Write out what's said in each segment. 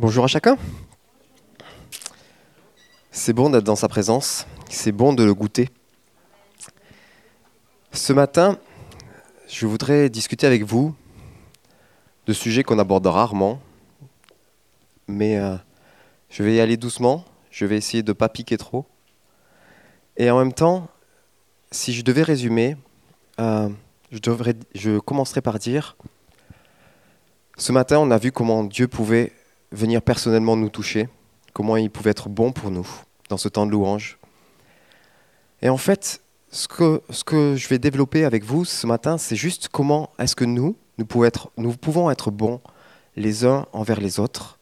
Bonjour à chacun. C'est bon d'être dans sa présence, c'est bon de le goûter. Ce matin, je voudrais discuter avec vous de sujets qu'on aborde rarement, mais euh, je vais y aller doucement, je vais essayer de ne pas piquer trop. Et en même temps, si je devais résumer, euh, je, devrais, je commencerai par dire, ce matin, on a vu comment Dieu pouvait venir personnellement nous toucher, comment il pouvait être bon pour nous dans ce temps de louange. Et en fait, ce que, ce que je vais développer avec vous ce matin, c'est juste comment est-ce que nous, nous pouvons, être, nous pouvons être bons les uns envers les autres,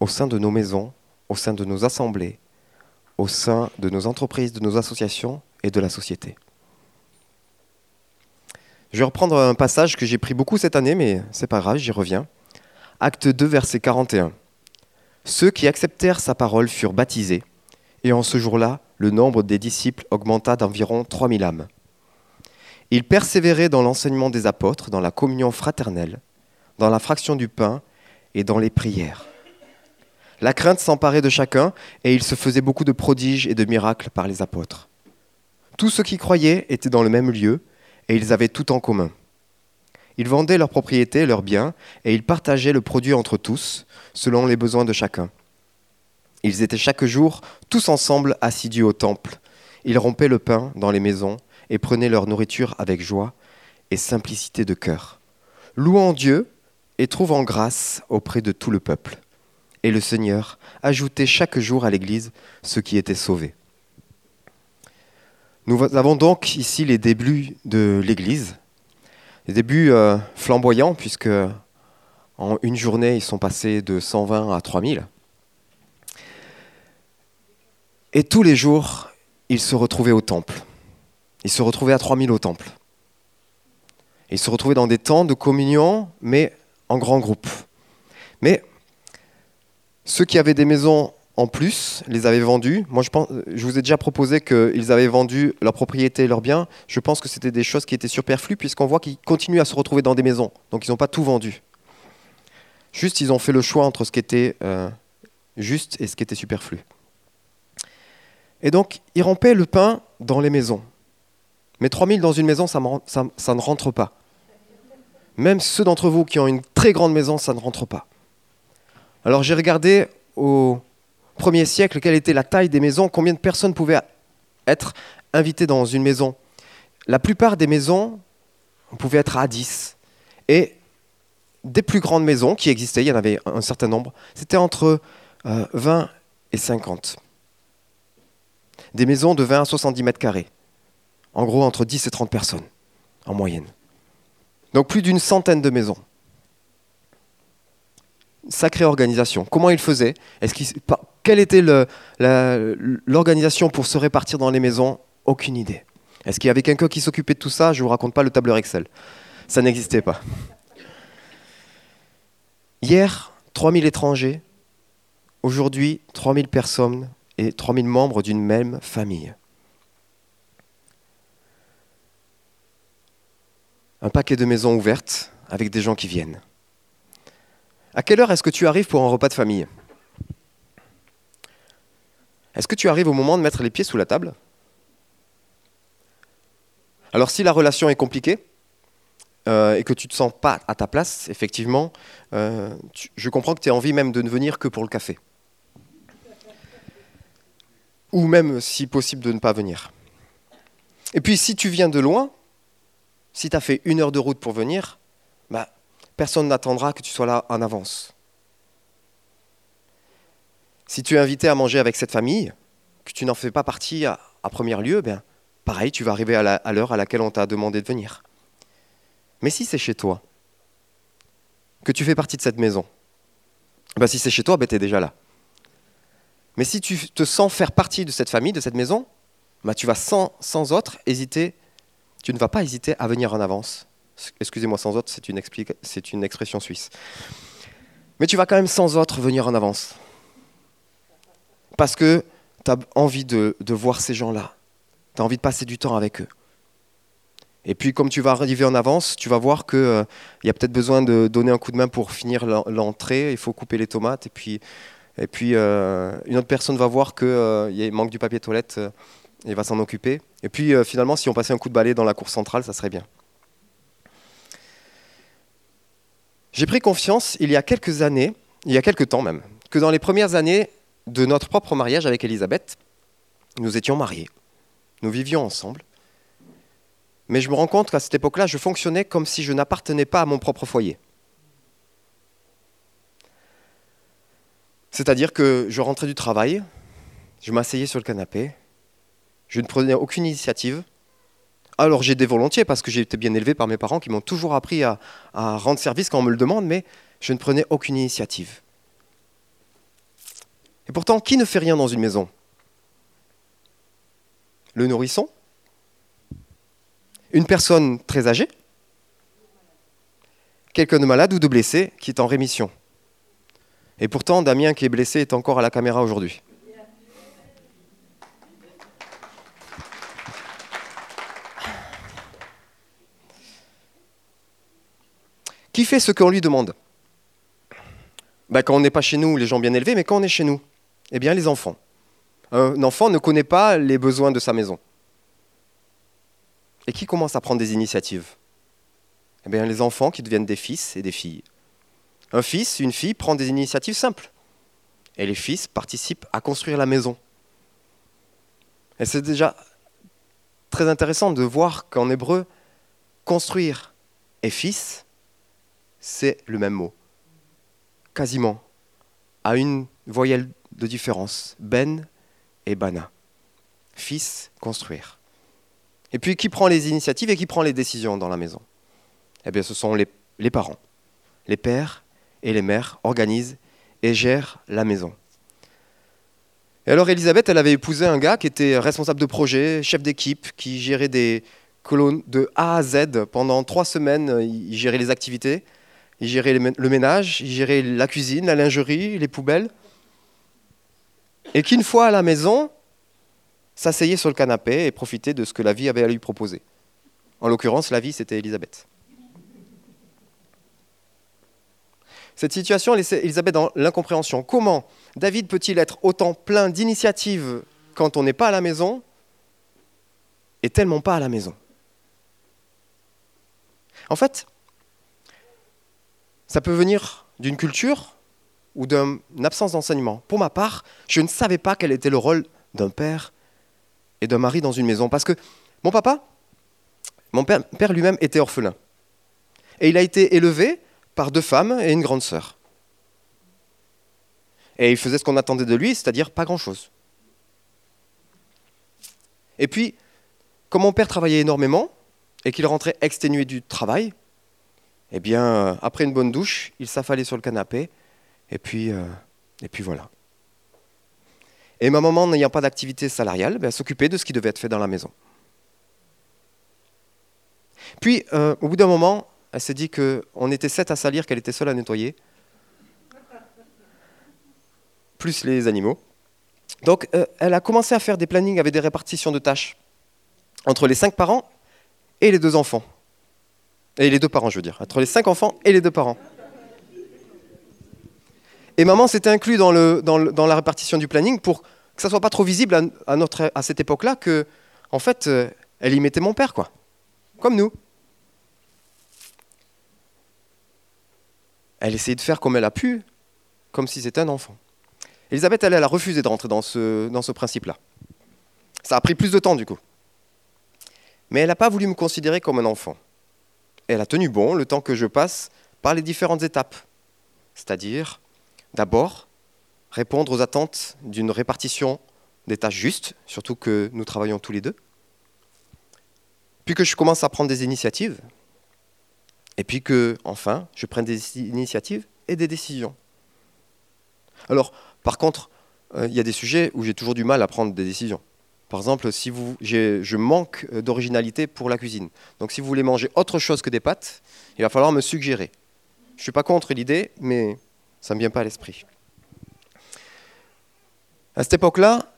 au sein de nos maisons, au sein de nos assemblées, au sein de nos entreprises, de nos associations et de la société. Je vais reprendre un passage que j'ai pris beaucoup cette année, mais c'est pas grave, j'y reviens. Acte 2, verset 41. Ceux qui acceptèrent sa parole furent baptisés, et en ce jour-là, le nombre des disciples augmenta d'environ 3000 âmes. Ils persévéraient dans l'enseignement des apôtres, dans la communion fraternelle, dans la fraction du pain et dans les prières. La crainte s'emparait de chacun, et il se faisait beaucoup de prodiges et de miracles par les apôtres. Tous ceux qui croyaient étaient dans le même lieu, et ils avaient tout en commun. Ils vendaient leurs propriétés leurs biens, et ils partageaient le produit entre tous, selon les besoins de chacun. Ils étaient chaque jour tous ensemble assidus au temple. Ils rompaient le pain dans les maisons et prenaient leur nourriture avec joie et simplicité de cœur, louant Dieu et trouvant grâce auprès de tout le peuple. Et le Seigneur ajoutait chaque jour à l'Église ceux qui étaient sauvés. Nous avons donc ici les débuts de l'Église, des débuts euh, flamboyants, puisque en une journée, ils sont passés de 120 à 3000. Et tous les jours, ils se retrouvaient au temple. Ils se retrouvaient à 3000 au temple. Ils se retrouvaient dans des temps de communion, mais en grands groupes. Mais ceux qui avaient des maisons en plus les avaient vendus. Moi, je, pense, je vous ai déjà proposé qu'ils avaient vendu leurs propriétés et leurs biens. Je pense que c'était des choses qui étaient superflues, puisqu'on voit qu'ils continuent à se retrouver dans des maisons. Donc, ils n'ont pas tout vendu. Juste, ils ont fait le choix entre ce qui était euh, juste et ce qui était superflu. Et donc, ils rompaient le pain dans les maisons. Mais 3000 dans une maison, ça ne rentre pas. Même ceux d'entre vous qui ont une très grande maison, ça ne rentre pas. Alors j'ai regardé au, premier siècle, quelle était la taille des maisons, combien de personnes pouvaient être invitées dans une maison. La plupart des maisons pouvaient être à 10. Et des plus grandes maisons qui existaient, il y en avait un certain nombre, c'était entre 20 euh, et 50. Des maisons de 20 à 70 mètres carrés. En gros, entre 10 et 30 personnes, en moyenne. Donc plus d'une centaine de maisons sacrée organisation. Comment ils faisaient Quelle était l'organisation pour se répartir dans les maisons? Aucune idée. Est-ce qu'il y avait quelqu'un qui s'occupait de tout ça? Je ne vous raconte pas le tableur Excel. Ça n'existait pas. Hier, 3000 étrangers. Aujourd'hui, 3000 personnes et 3000 membres d'une même famille. Un paquet de maisons ouvertes avec des gens qui viennent. À quelle heure est-ce que tu arrives pour un repas de famille? Est-ce que tu arrives au moment de mettre les pieds sous la table? Alors si la relation est compliquée euh, et que tu ne te sens pas à ta place, effectivement, euh, je comprends que tu aies envie même de ne venir que pour le café. Ou même, si possible, de ne pas venir. Et puis si tu viens de loin, si tu as fait une heure de route pour venir, personne n'attendra que tu sois là en avance. Si tu es invité à manger avec cette famille, que tu n'en fais pas partie à, premier lieu, ben, pareil, tu vas arriver à l'heure à, laquelle on t'a demandé de venir. Mais si c'est chez toi, que tu fais partie de cette maison, ben, si c'est chez toi, ben, tu es déjà là. Mais si tu te sens faire partie de cette famille, de cette maison, ben, tu vas sans, sans autre hésiter, tu ne vas pas hésiter à venir en avance Excusez-moi, sans autre, c'est une, expression suisse. Mais tu vas quand même sans autre venir en avance. Parce que tu as envie de, voir ces gens-là. Tu as envie de passer du temps avec eux. Et puis, comme tu vas arriver en avance, tu vas voir qu'il euh, y a peut-être besoin de donner un coup de main pour finir l'entrée. Il faut couper les tomates. Et puis, et puis euh, une autre personne va voir qu'il euh, manque du papier toilette et va s'en occuper. Et puis, finalement, si on passait un coup de balai dans la cour centrale, ça serait bien. J'ai pris confiance il y a quelques années, il y a quelques temps même, que dans les premières années de notre propre mariage avec Elisabeth, nous étions mariés. Nous vivions ensemble. Mais je me rends compte qu'à cette époque-là, je fonctionnais comme si je n'appartenais pas à mon propre foyer. C'est-à-dire que je rentrais du travail, je m'asseyais sur le canapé, je ne prenais aucune initiative. Alors j'ai des volontiers parce que j'ai été bien élevé par mes parents qui m'ont toujours appris à, à, rendre service quand on me le demande, mais je ne prenais aucune initiative. Et pourtant, qui ne fait rien dans une maison? Le nourrisson? Une personne très âgée, quelqu'un de malade ou de blessé qui est en rémission? Et pourtant, Damien qui est blessé est encore à la caméra aujourd'hui. Qui fait ce qu'on lui demande? Ben, Quand on n'est pas chez nous, les gens bien élevés, mais quand on est chez nous, eh bien les enfants. Un enfant ne connaît pas les besoins de sa maison. Et qui commence à prendre des initiatives? Eh bien, les enfants qui deviennent des fils et des filles. Un fils, une fille prend des initiatives simples. Et les fils participent à construire la maison. Et c'est déjà très intéressant de voir qu'en hébreu, construire et fils, c'est le même mot. Quasiment. À une voyelle de différence. Ben et Bana. Fils, construire. Et puis qui prend les initiatives et qui prend les décisions dans la maison? Eh bien ce sont les, parents. Les pères et les mères organisent et gèrent la maison. Et alors Elisabeth, elle avait épousé un gars qui était responsable de projet, chef d'équipe, qui gérait des colonnes de A à Z pendant trois semaines. Il gérait les activités, il gérait le ménage, il gérait la cuisine, la lingerie, les poubelles. Et qu'une fois à la maison, s'asseyait sur le canapé et profitait de ce que la vie avait à lui proposer. En l'occurrence, la vie, c'était Élisabeth. Cette situation laissait Élisabeth dans l'incompréhension. Comment David peut-il être autant plein d'initiatives quand on n'est pas à la maison et tellement pas à la maison? En fait, ça peut venir d'une culture ou d'une absence d'enseignement. Pour ma part, je ne savais pas quel était le rôle d'un père et d'un mari dans une maison. Parce que mon papa, mon père, lui-même était orphelin. Et il a été élevé par deux femmes et une grande sœur. Et il faisait ce qu'on attendait de lui, c'est-à-dire pas grand-chose. Et puis, comme mon père travaillait énormément et qu'il rentrait exténué du travail, eh bien, après une bonne douche, il s'affalait sur le canapé, et puis, euh, et puis voilà. Et ma maman, n'ayant pas d'activité salariale, ben, s'occupait de ce qui devait être fait dans la maison. Puis, euh, au bout d'un moment, elle s'est dit qu'on était sept à salir, qu'elle était seule à nettoyer, plus les animaux. Donc, euh, elle a commencé à faire des plannings avec des répartitions de tâches entre les cinq parents et les deux enfants. Et les deux parents, je veux dire. Entre les cinq enfants et les deux parents. Et maman s'était inclus dans, la répartition du planning pour que ça ne soit pas trop visible à, cette époque-là que, en fait, euh, elle y mettait mon père, quoi. Comme nous. Elle essayait de faire comme elle a pu, comme si c'était un enfant. Elisabeth, elle, elle a refusé de rentrer dans ce principe-là. Ça a pris plus de temps, du coup. Mais elle n'a pas voulu me considérer comme un enfant. Elle a tenu bon le temps que je passe par les différentes étapes. C'est-à-dire D'abord, répondre aux attentes d'une répartition des tâches justes, surtout que nous travaillons tous les deux. Puis que je commence à prendre des initiatives. Et puis que, enfin, je prenne des initiatives et des décisions. Alors, par contre, euh, il y a des sujets où j'ai toujours du mal à prendre des décisions. Par exemple, si vous, je manque d'originalité pour la cuisine. Donc si vous voulez manger autre chose que des pâtes, il va falloir me suggérer. Je ne suis pas contre l'idée, mais ça ne me vient pas à l'esprit. À cette époque-là,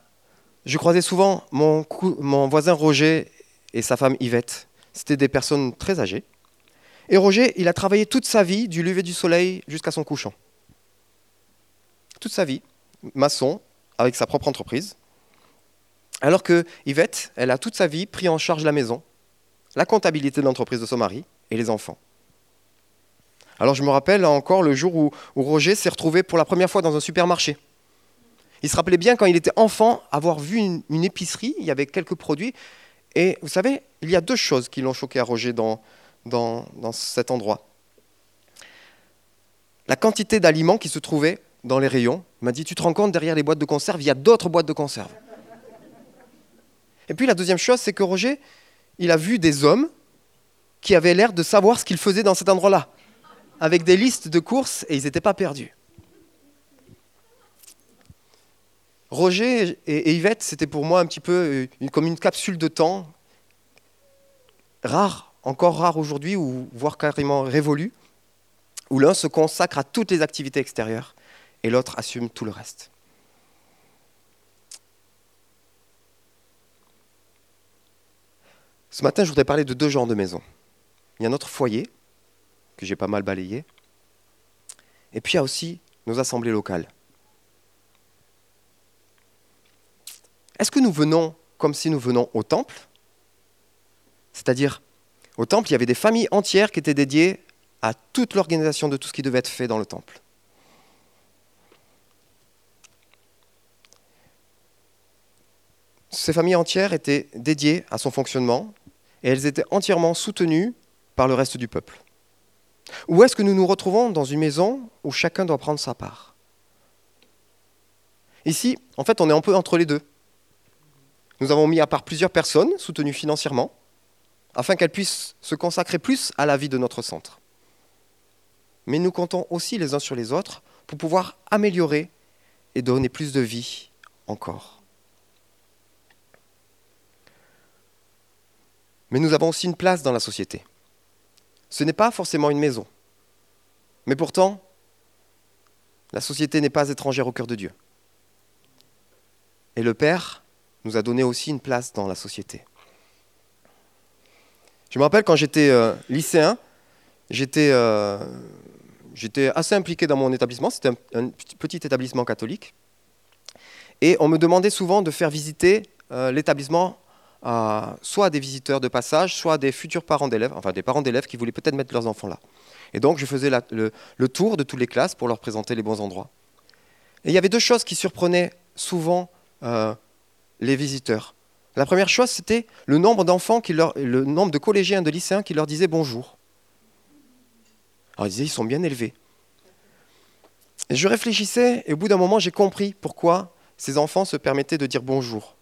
je croisais souvent mon, mon, voisin Roger et sa femme Yvette c'était des personnes très âgées. Et Roger, il a travaillé toute sa vie, du lever du soleil jusqu'à son couchant. Toute sa vie, maçon, avec sa propre entreprise. Alors que Yvette, elle a toute sa vie pris en charge la maison, la comptabilité de l'entreprise de son mari et les enfants. Alors je me rappelle encore le jour où, Roger s'est retrouvé pour la première fois dans un supermarché. Il se rappelait bien quand il était enfant avoir vu une, épicerie, il y avait quelques produits. Et vous savez, il y a deux choses qui l'ont choqué à Roger dans, dans, dans cet endroit. La quantité d'aliments qui se trouvaient dans les rayons. M'a dit, tu te rends compte, derrière les boîtes de conserve, il y a d'autres boîtes de conserve. Et puis la deuxième chose, c'est que Roger, il a vu des hommes qui avaient l'air de savoir ce qu'ils faisaient dans cet endroit-là avec des listes de courses et ils n'étaient pas perdus. Roger et Yvette, c'était pour moi un petit peu euh, comme une capsule de temps, rare, encore rare aujourd'hui, ou voire carrément révolue, où l'un se consacre à toutes les activités extérieures et l'autre assume tout le reste. Ce matin, je voudrais parler de deux genres de maisons. Il y a notre foyer, que j'ai pas mal balayé. Et puis il y a aussi nos assemblées locales. Est-ce que nous venons comme si nous venons au temple? C'est-à-dire, au temple, il y avait des familles entières qui étaient dédiées à toute l'organisation de tout ce qui devait être fait dans le temple. Ces familles entières étaient dédiées à son fonctionnement et elles étaient entièrement soutenues par le reste du peuple. Ou est-ce que nous nous retrouvons dans une maison où chacun doit prendre sa part? Ici, en fait, on est un peu entre les deux. Nous avons mis à part plusieurs personnes soutenues financièrement afin qu'elles puissent se consacrer plus à la vie de notre centre. Mais nous comptons aussi les uns sur les autres pour pouvoir améliorer et donner plus de vie encore. Mais nous avons aussi une place dans la société ce n'est pas forcément une maison. Mais pourtant, la société n'est pas étrangère au cœur de Dieu. Et le Père nous a donné aussi une place dans la société. Je me rappelle quand j'étais euh, lycéen, euh, j'étais assez impliqué dans mon établissement. C'était un, petit établissement catholique. Et on me demandait souvent de faire visiter euh, l'établissement soit des visiteurs de passage, soit des futurs parents d'élèves, enfin des parents d'élèves qui voulaient peut-être mettre leurs enfants là. Et donc je faisais le, tour de toutes les classes pour leur présenter les bons endroits. Et il y avait deux choses qui surprenaient souvent euh, les visiteurs. La première chose, c'était le nombre d'enfants, le nombre de collégiens, de lycéens qui leur disaient bonjour. Alors ils disaient, ils sont bien élevés. Je réfléchissais, et au bout d'un moment, j'ai compris pourquoi ces enfants se permettaient de dire bonjour.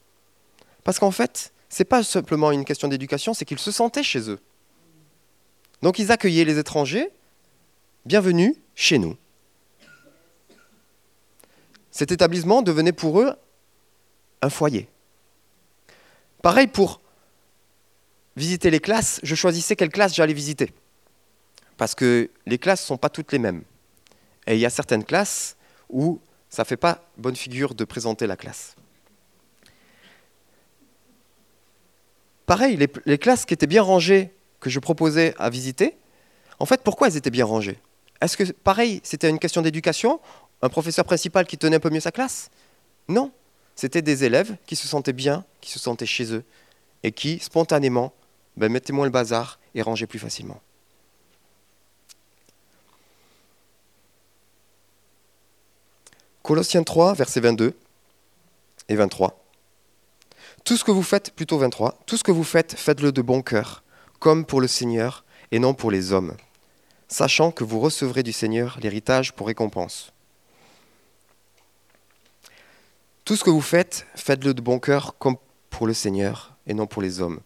Parce qu'en fait, n'est pas simplement une question d'éducation, c'est qu'ils se sentaient chez eux. Donc ils accueillaient les étrangers, bienvenue chez nous. Cet établissement devenait pour eux un foyer. Pareil pour visiter les classes, je choisissais quelle classe j'allais visiter. Parce que les classes ne sont pas toutes les mêmes. Et il y a certaines classes où ça ne fait pas bonne figure de présenter la classe. Pareil, les, classes qui étaient bien rangées, que je proposais à visiter, en fait, pourquoi elles étaient bien rangées? Est-ce que, pareil, c'était une question d'éducation? Un professeur principal qui tenait un peu mieux sa classe? Non. C'était des élèves qui se sentaient bien, qui se sentaient chez eux, et qui, spontanément, ben, mettaient moins le bazar et rangeaient plus facilement. Colossiens 3, versets 22 et 23. Tout ce que vous faites, plutôt 23, tout ce que vous faites, faites-le de bon cœur, comme pour le Seigneur et non pour les hommes, sachant que vous recevrez du Seigneur l'héritage pour récompense. Tout ce que vous faites, faites-le de bon cœur, comme pour le Seigneur et non pour les hommes.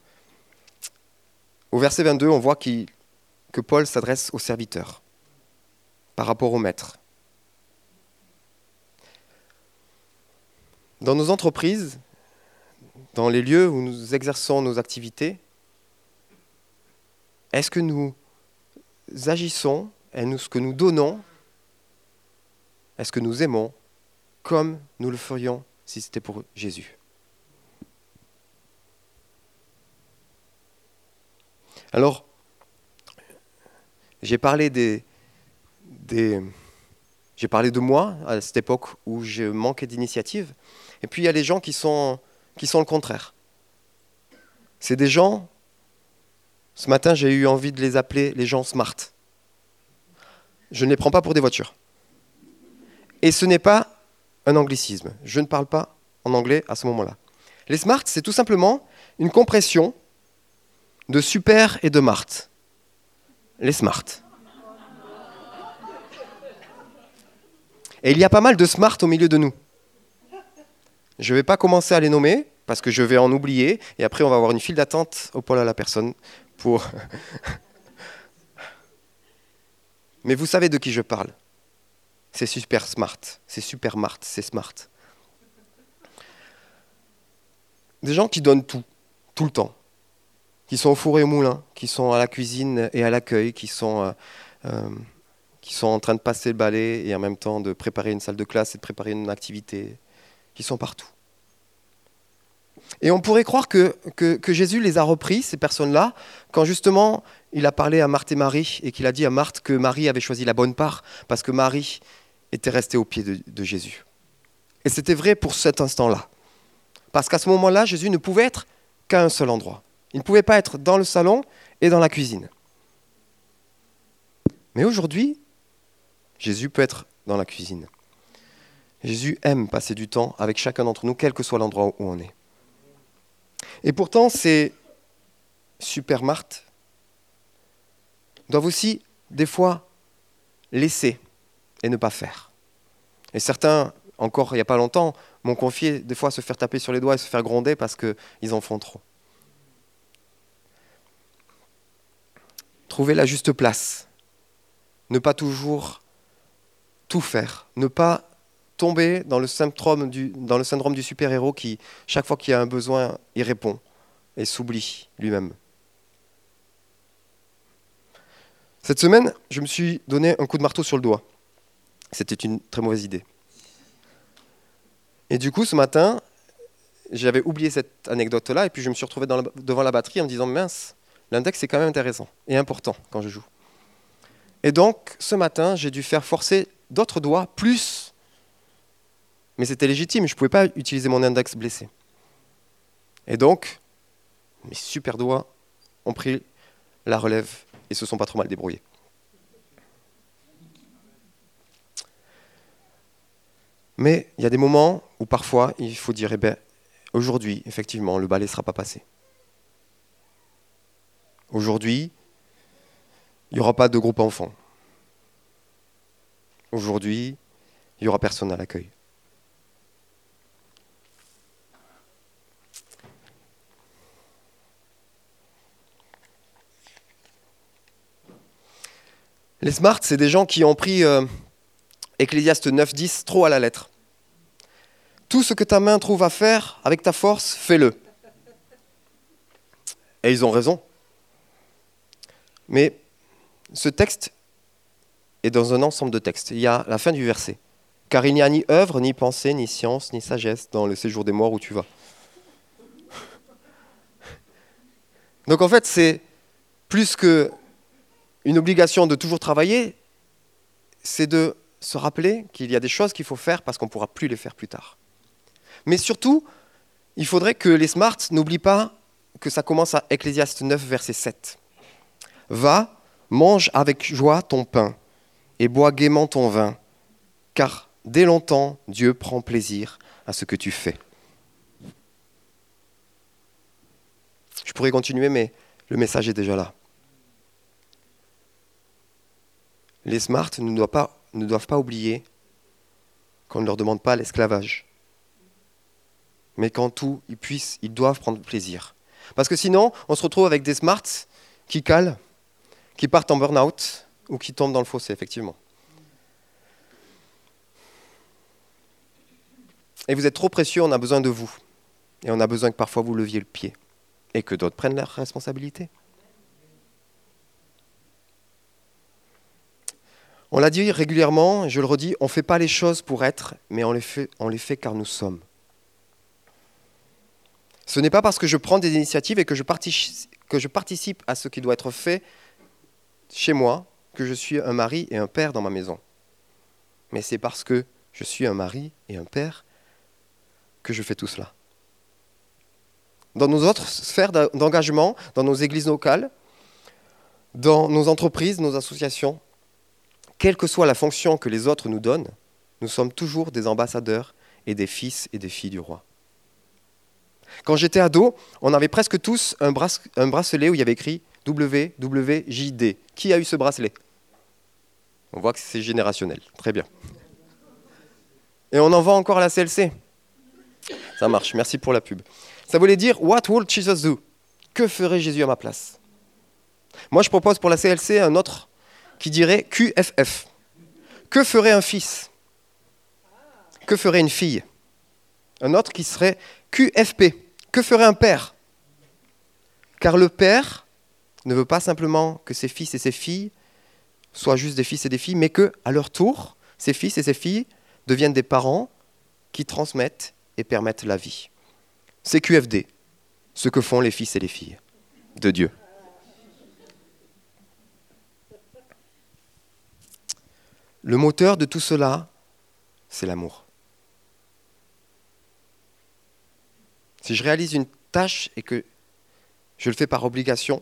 Au verset 22, on voit que Paul s'adresse aux serviteurs par rapport au maître. Dans nos entreprises, dans les lieux où nous exerçons nos activités, est-ce que nous agissons et ce que nous donnons, est-ce que nous aimons comme nous le ferions si c'était pour Jésus? Alors, j'ai parlé des, des j'ai parlé de moi à cette époque où je manquais d'initiative. Et puis il y a les gens qui sont, qui sont le contraire. C'est des gens, ce matin j'ai eu envie de les appeler les gens smart. Je ne les prends pas pour des voitures. Et ce n'est pas un anglicisme. Je ne parle pas en anglais à ce moment-là. Les smart, c'est tout simplement une compression de super et de mart. Les smart. Et il y a pas mal de smart au milieu de nous. Je ne vais pas commencer à les nommer parce que je vais en oublier et après on va avoir une file d'attente au pôle à la personne pour. Mais vous savez de qui je parle. C'est super smart, c'est super smart, c'est smart. Des gens qui donnent tout, tout le temps, qui sont au four et au moulin, qui sont à la cuisine et à l'accueil, qui sont euh, euh, qui sont en train de passer le balai et en même temps de préparer une salle de classe et de préparer une activité, qui sont partout. Et on pourrait croire que, Jésus les a repris, ces personnes-là, quand justement il a parlé à Marthe et Marie et qu'il a dit à Marthe que Marie avait choisi la bonne part parce que Marie était restée au pied de Jésus. Et c'était vrai pour cet instant-là. Parce qu'à ce moment-là, Jésus ne pouvait être qu'à un seul endroit. Il ne pouvait pas être dans le salon et dans la cuisine. Mais aujourd'hui, Jésus peut être dans la cuisine. Jésus aime passer du temps avec chacun d'entre nous, quel que soit l'endroit où on est. Et pourtant, ces super Marthe doivent aussi, des fois, laisser et ne pas faire. Et certains, encore il n'y a pas longtemps, m'ont confié des fois se faire taper sur les doigts et se faire gronder parce qu'ils en font trop. Trouver la juste place. Ne pas toujours tout faire, ne pas tomber dans le syndrome du, super-héros qui, chaque fois qu'il y a un besoin, il répond et s'oublie lui-même. Cette semaine, je me suis donné un coup de marteau sur le doigt. C'était une très mauvaise idée. Et du coup, ce matin, j'avais oublié cette anecdote-là, et puis je me suis retrouvé devant la batterie en me disant, mince, l'index est quand même intéressant et important quand je joue. Et donc, ce matin, j'ai dû faire forcer d'autres doigts, plus. Mais c'était légitime, je ne pouvais pas utiliser mon index blessé. Et donc, mes super doigts ont pris la relève et se sont pas trop mal débrouillés. Mais il y a des moments où parfois il faut dire, eh ben, aujourd'hui, effectivement, le balai ne sera pas passé. Aujourd'hui, il n'y aura pas de groupe enfant. Aujourd'hui, il n'y aura personne à l'accueil. Les smart, c'est des gens qui ont pris euh, Ecclésiaste 9.10 trop à la lettre. Tout ce que ta main trouve à faire avec ta force, fais-le. Et ils ont raison. Mais ce texte et dans un ensemble de textes. Il y a la fin du verset. Car il n'y a ni œuvre, ni pensée, ni science, ni sagesse dans le séjour des morts où tu vas. Donc en fait, c'est plus que une obligation de toujours travailler, c'est de se rappeler qu'il y a des choses qu'il faut faire parce qu'on ne pourra plus les faire plus tard. Mais surtout, il faudrait que les smarts n'oublient pas que ça commence à Ecclésiaste 9, verset 7. Va, mange avec joie ton pain et bois gaiement ton vin, car dès longtemps Dieu prend plaisir à ce que tu fais. Je pourrais continuer, mais le message est déjà là. Les smarts ne doivent pas, ne doivent pas oublier qu'on ne leur demande pas l'esclavage, mais qu'en tout, ils puissent, ils doivent prendre plaisir. Parce que sinon, on se retrouve avec des smarts qui calent, qui partent en burn-out, ou qui tombent dans le fossé, effectivement. Et vous êtes trop précieux, on a besoin de vous. Et on a besoin que parfois vous leviez le pied. Et que d'autres prennent leurs responsabilités. On l'a dit régulièrement, je le redis, on ne fait pas les choses pour être, mais on les fait, car nous sommes. Ce n'est pas parce que je prends des initiatives et que je participe à ce qui doit être fait chez moi que je suis un mari et un père dans ma maison. Mais c'est parce que je suis un mari et un père que je fais tout cela. Dans nos autres sphères d'engagement, dans nos églises locales, dans nos entreprises, nos associations, quelle que soit la fonction que les autres nous donnent, nous sommes toujours des ambassadeurs et des fils et des filles du roi. Quand j'étais ado, on avait presque tous un, bracelet où il y avait écrit WWJD. Qui a eu ce bracelet? On voit que c'est générationnel. Très bien. Et on en vend encore à la CLC. Ça marche, merci pour la pub. Ça voulait dire What would Jesus do? Que ferait Jésus à ma place? Moi, je propose pour la CLC un autre qui dirait QFF. Que ferait un fils? Que ferait une fille? Un autre qui serait QFP. Que ferait un père? Car le père ne veut pas simplement que ses fils et ses filles soient juste des fils et des filles, mais que, à leur tour, ses fils et ses filles deviennent des parents qui transmettent et permettent la vie. C'est QFD, ce que font les fils et les filles de Dieu. Le moteur de tout cela, c'est l'amour. Si je réalise une tâche et que je le fais par obligation,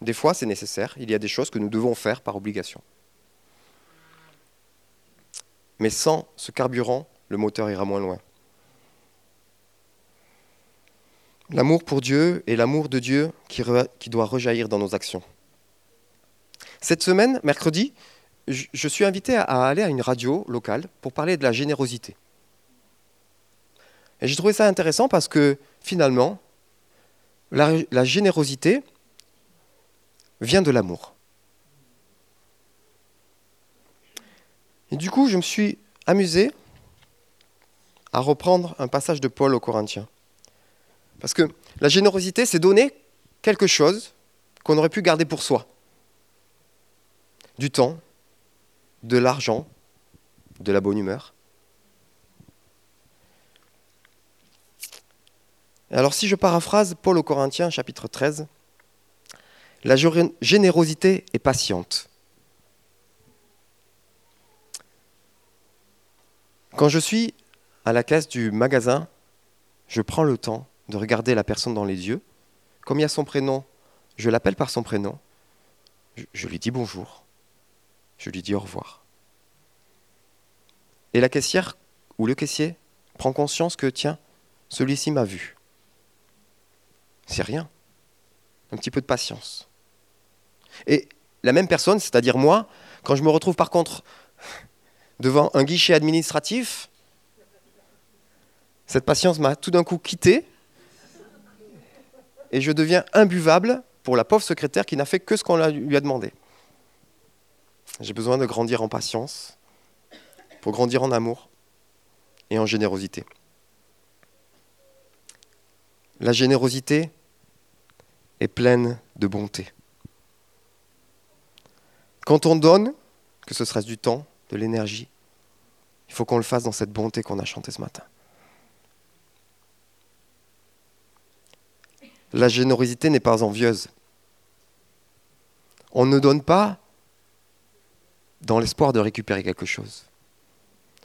des fois c'est nécessaire, il y a des choses que nous devons faire par obligation. Mais sans ce carburant, le moteur ira moins loin. L'amour pour Dieu et l'amour de Dieu qui, doit rejaillir dans nos actions. Cette semaine, mercredi, je, suis invité à, aller à une radio locale pour parler de la générosité. Et j'ai trouvé ça intéressant parce que finalement, la, générosité vient de l'amour. Et du coup, je me suis amusé à reprendre un passage de Paul aux Corinthiens. Parce que la générosité, c'est donner quelque chose qu'on aurait pu garder pour soi. Du temps, de l'argent, de la bonne humeur. Alors si je paraphrase Paul aux Corinthiens chapitre 13, la générosité est patiente. Quand je suis à la caisse du magasin, je prends le temps de regarder la personne dans les yeux. Comme il y a son prénom, je l'appelle par son prénom. Je, lui dis bonjour. Je lui dis au revoir. Et la caissière ou le caissier prend conscience que, tiens, celui-ci m'a vu. C'est rien. Un petit peu de patience. Et la même personne, c'est-à-dire moi, quand je me retrouve par contre devant un guichet administratif, cette patience m'a tout d'un coup quitté et je deviens imbuvable pour la pauvre secrétaire qui n'a fait que ce qu'on lui a demandé. J'ai besoin de grandir en patience, pour grandir en amour et en générosité. La générosité est pleine de bonté. Quand on donne, que ce serait du temps, de l'énergie, il faut qu'on le fasse dans cette bonté qu'on a chantée ce matin. La générosité n'est pas envieuse. On ne donne pas dans l'espoir de récupérer quelque chose.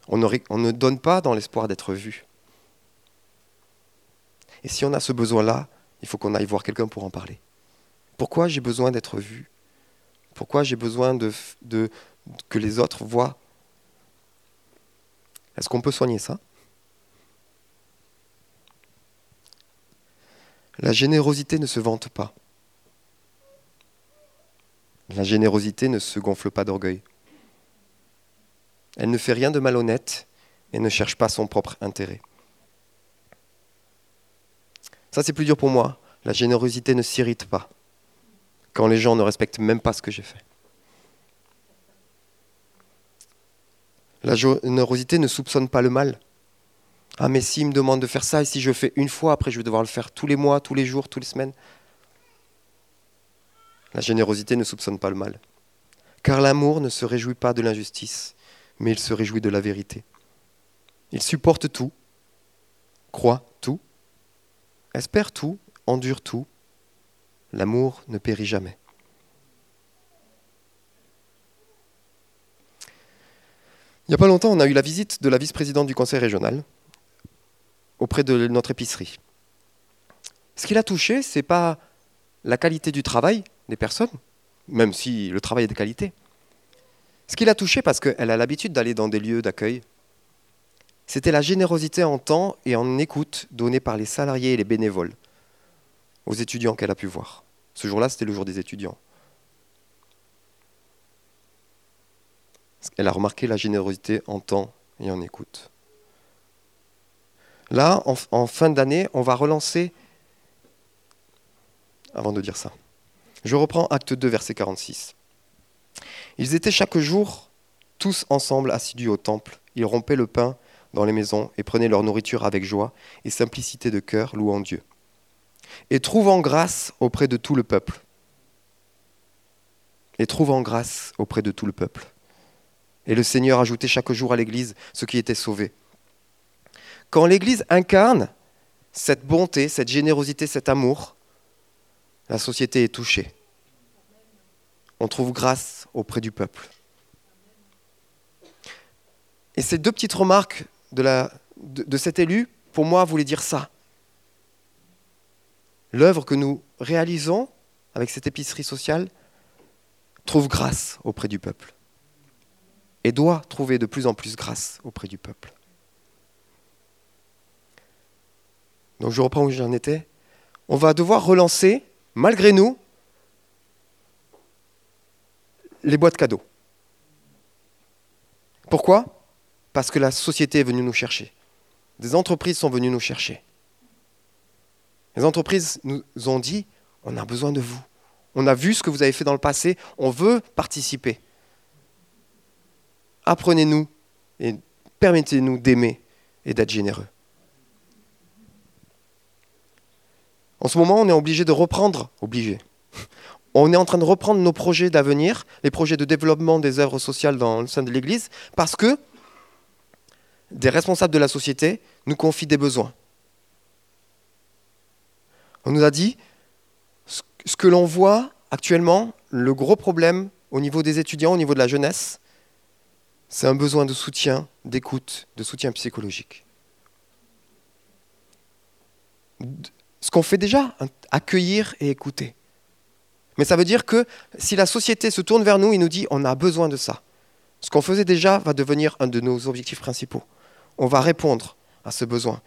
On ne, on ne donne pas dans l'espoir d'être vu. Et si on a ce besoin-là, il faut qu'on aille voir quelqu'un pour en parler. Pourquoi j'ai besoin d'être vu? Pourquoi j'ai besoin de, que les autres voient? Est-ce qu'on peut soigner ça? La générosité ne se vante pas. La générosité ne se gonfle pas d'orgueil. Elle ne fait rien de malhonnête et ne cherche pas son propre intérêt. Ça, c'est plus dur pour moi. La générosité ne s'irrite pas quand les gens ne respectent même pas ce que j'ai fait. La générosité ne soupçonne pas le mal. Ah, mais s'il me demande de faire ça, et si je fais une fois, après je vais devoir le faire tous les mois, tous les jours, toutes les semaines. La générosité ne soupçonne pas le mal. Car l'amour ne se réjouit pas de l'injustice, mais il se réjouit de la vérité. Il supporte tout, croit tout, espère tout, endure tout. L'amour ne périt jamais. Il n'y a pas longtemps, on a eu la visite de la vice-présidente du conseil régional auprès de notre épicerie. Ce qui l'a touché, ce n'est pas la qualité du travail des personnes, même si le travail est de qualité. Ce qui l'a touché, parce qu'elle a l'habitude d'aller dans des lieux d'accueil, c'était la générosité en temps et en écoute donnée par les salariés et les bénévoles aux étudiants qu'elle a pu voir. Ce jour-là, c'était le jour des étudiants. Elle a remarqué la générosité en temps et en écoute. Là, en, fin d'année, on va relancer. Avant de dire ça, je reprends Acte 2, verset 46. Ils étaient chaque jour tous ensemble assidus au temple. Ils rompaient le pain dans les maisons et prenaient leur nourriture avec joie et simplicité de cœur, louant Dieu. Et trouvant grâce auprès de tout le peuple. Et trouvant grâce auprès de tout le peuple. Et le Seigneur ajoutait chaque jour à l'Église ceux qui étaient sauvés. Quand l'Église incarne cette bonté, cette générosité, cet amour, la société est touchée. On trouve grâce auprès du peuple. Et ces deux petites remarques de, cet élu, pour moi, voulaient dire ça. L'œuvre que nous réalisons avec cette épicerie sociale trouve grâce auprès du peuple et doit trouver de plus en plus grâce auprès du peuple. Donc je reprends où j'en étais. On va devoir relancer, malgré nous, les boîtes cadeaux. Pourquoi? Parce que la société est venue nous chercher. Des entreprises sont venues nous chercher. Les entreprises nous ont dit, on a besoin de vous. On a vu ce que vous avez fait dans le passé, on veut participer apprenez-nous et permettez-nous d'aimer et d'être généreux. En ce moment, on est obligé de reprendre, obligé. On est en train de reprendre nos projets d'avenir, les projets de développement des œuvres sociales dans le sein de l'Église, parce que des responsables de la société nous confient des besoins. On nous a dit, ce que l'on voit actuellement, le gros problème au niveau des étudiants, au niveau de la jeunesse, c'est un besoin de soutien, d'écoute, de soutien psychologique. Ce qu'on fait déjà, accueillir et écouter. Mais ça veut dire que si la société se tourne vers nous et nous dit on a besoin de ça, ce qu'on faisait déjà va devenir un de nos objectifs principaux. On va répondre à ce besoin.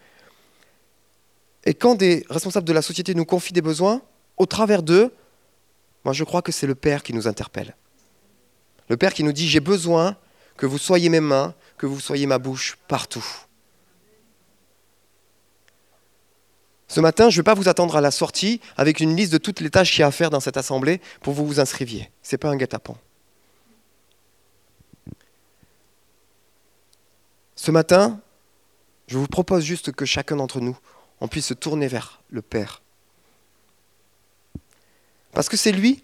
Et quand des responsables de la société nous confient des besoins, au travers d'eux, moi je crois que c'est le Père qui nous interpelle. Le Père qui nous dit j'ai besoin que vous soyez mes mains, que vous soyez ma bouche partout. Ce matin, je ne vais pas vous attendre à la sortie avec une liste de toutes les tâches qu'il y a à faire dans cette assemblée pour que vous vous inscriviez. Ce n'est pas un guet-apens. Ce matin, je vous propose juste que chacun d'entre nous, on puisse se tourner vers le Père. Parce que c'est lui.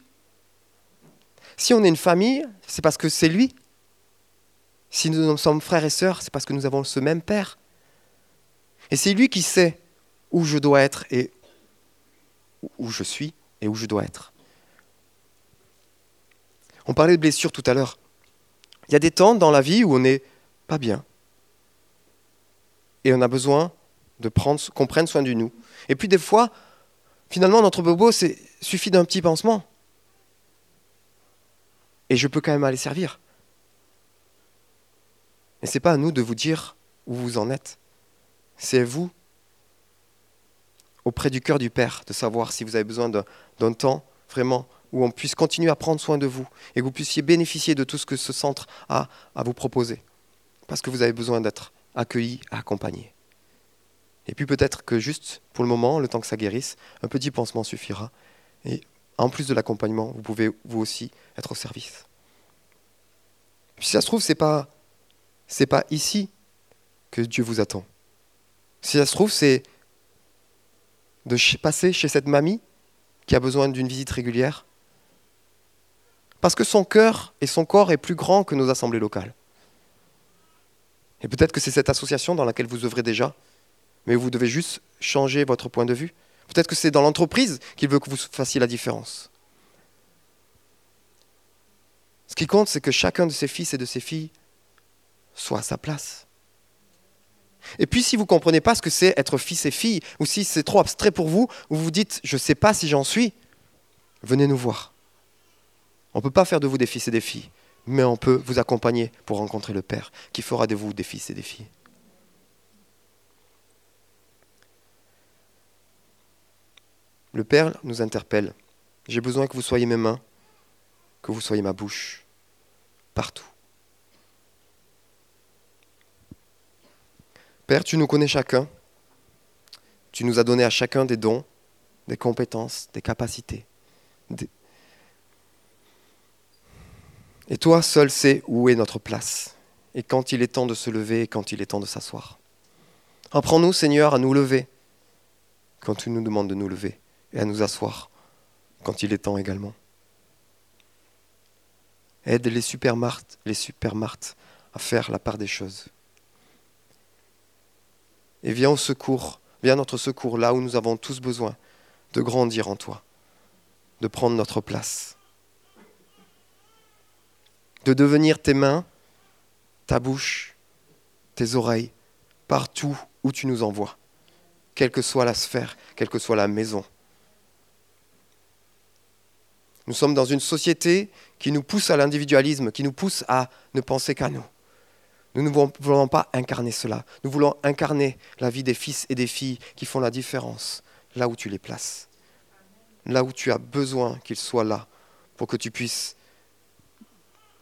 Si on est une famille, c'est parce que c'est lui. Si nous sommes frères et sœurs, c'est parce que nous avons ce même Père. Et c'est lui qui sait où je dois être et où je suis et où je dois être. On parlait de blessures tout à l'heure. Il y a des temps dans la vie où on n'est pas bien. Et on a besoin de prendre, qu'on prenne soin de nous. Et puis des fois, finalement, notre bobo, c'est suffit d'un petit pansement. Et je peux quand même aller servir. Mais ce n'est pas à nous de vous dire où vous en êtes. C'est vous, auprès du cœur du Père, de savoir si vous avez besoin d'un temps vraiment où on puisse continuer à prendre soin de vous et que vous puissiez bénéficier de tout ce que ce centre a à vous proposer. Parce que vous avez besoin d'être accueilli, accompagné. Et puis peut-être que juste pour le moment, le temps que ça guérisse, un petit pansement suffira. Et en plus de l'accompagnement, vous pouvez vous aussi être au service. Si ça se trouve, ce n'est pas c'est pas ici que Dieu vous attend. Si ça se trouve, c'est de passer chez cette mamie qui a besoin d'une visite régulière? Parce que son cœur et son corps est plus grand que nos assemblées locales. Et peut-être que c'est cette association dans laquelle vous œuvrez déjà, mais vous devez juste changer votre point de vue Peut-être que c'est dans l'entreprise qu'il veut que vous fassiez la différence. Ce qui compte, c'est que chacun de ses fils et de ses filles soit à sa place. Et puis si vous ne comprenez pas ce que c'est être fils et fille, ou si c'est trop abstrait pour vous, ou vous dites je ne sais pas si j'en suis, venez nous voir. On ne peut pas faire de vous des fils et des filles, mais on peut vous accompagner pour rencontrer le Père, qui fera de vous des fils et des filles. Le Père nous interpelle. J'ai besoin que vous soyez mes mains, que vous soyez ma bouche, partout. Père, tu nous connais chacun. Tu nous as donné à chacun des dons, des compétences, des capacités. Et toi seul sais où est notre place, et quand il est temps de se lever et quand il est temps de s'asseoir. Apprends-nous, Seigneur, à nous lever quand tu nous demandes de nous lever, et à nous asseoir quand il est temps également. Aide les supermartes, les supermartes à faire la part des choses. Et viens au secours, viens notre secours là où nous avons tous besoin de grandir en toi, de prendre notre place, de devenir tes mains, ta bouche, tes oreilles, partout où tu nous envoies, quelle que soit la sphère, quelle que soit la maison. Nous sommes dans une société qui nous pousse à l'individualisme, qui nous pousse à ne penser qu'à nous. Nous ne voulons pas incarner cela. Nous voulons incarner la vie des fils et des filles qui font la différence là où tu les places. Là où tu as besoin qu'ils soient là pour que tu puisses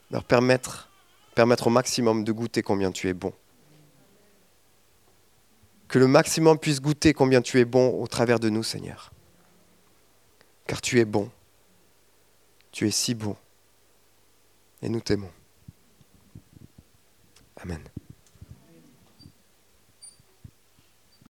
leur permettre, permettre au maximum de goûter combien tu es bon. Que le maximum puisse goûter combien tu es bon au travers de nous, Seigneur. Car tu es bon. Tu es si bon. Et nous t'aimons. Amen.